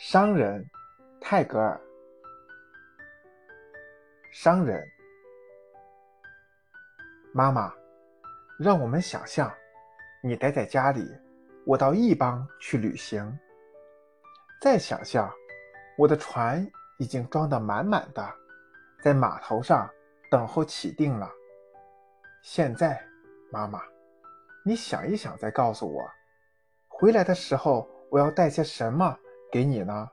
商人泰戈尔。商人，妈妈，让我们想象，你待在家里，我到异邦去旅行。再想象，我的船已经装得满满的，在码头上等候起订了。现在，妈妈，你想一想，再告诉我，回来的时候我要带些什么？给你呢，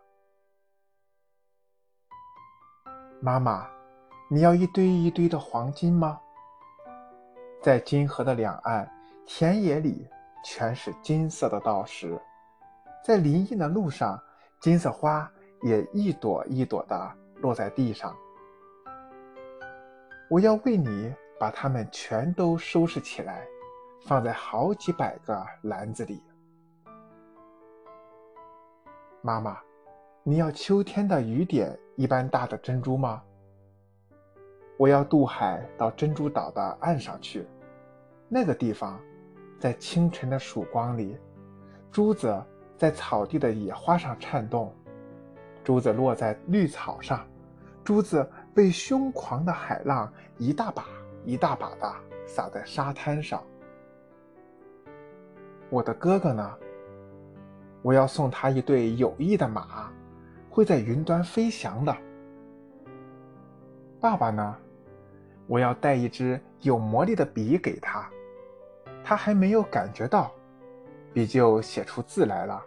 妈妈，你要一堆一堆的黄金吗？在金河的两岸，田野里全是金色的稻石，在林荫的路上，金色花也一朵一朵的落在地上。我要为你把它们全都收拾起来，放在好几百个篮子里。妈妈，你要秋天的雨点一般大的珍珠吗？我要渡海到珍珠岛的岸上去，那个地方，在清晨的曙光里，珠子在草地的野花上颤动，珠子落在绿草上，珠子被凶狂的海浪一大把一大把的洒在沙滩上。我的哥哥呢？我要送他一对有翼的马，会在云端飞翔的。爸爸呢？我要带一支有魔力的笔给他，他还没有感觉到，笔就写出字来了。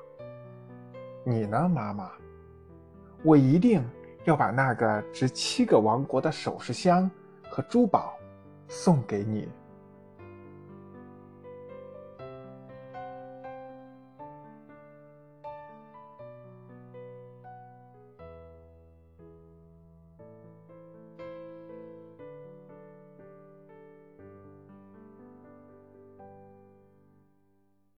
你呢，妈妈？我一定要把那个值七个王国的首饰箱和珠宝送给你。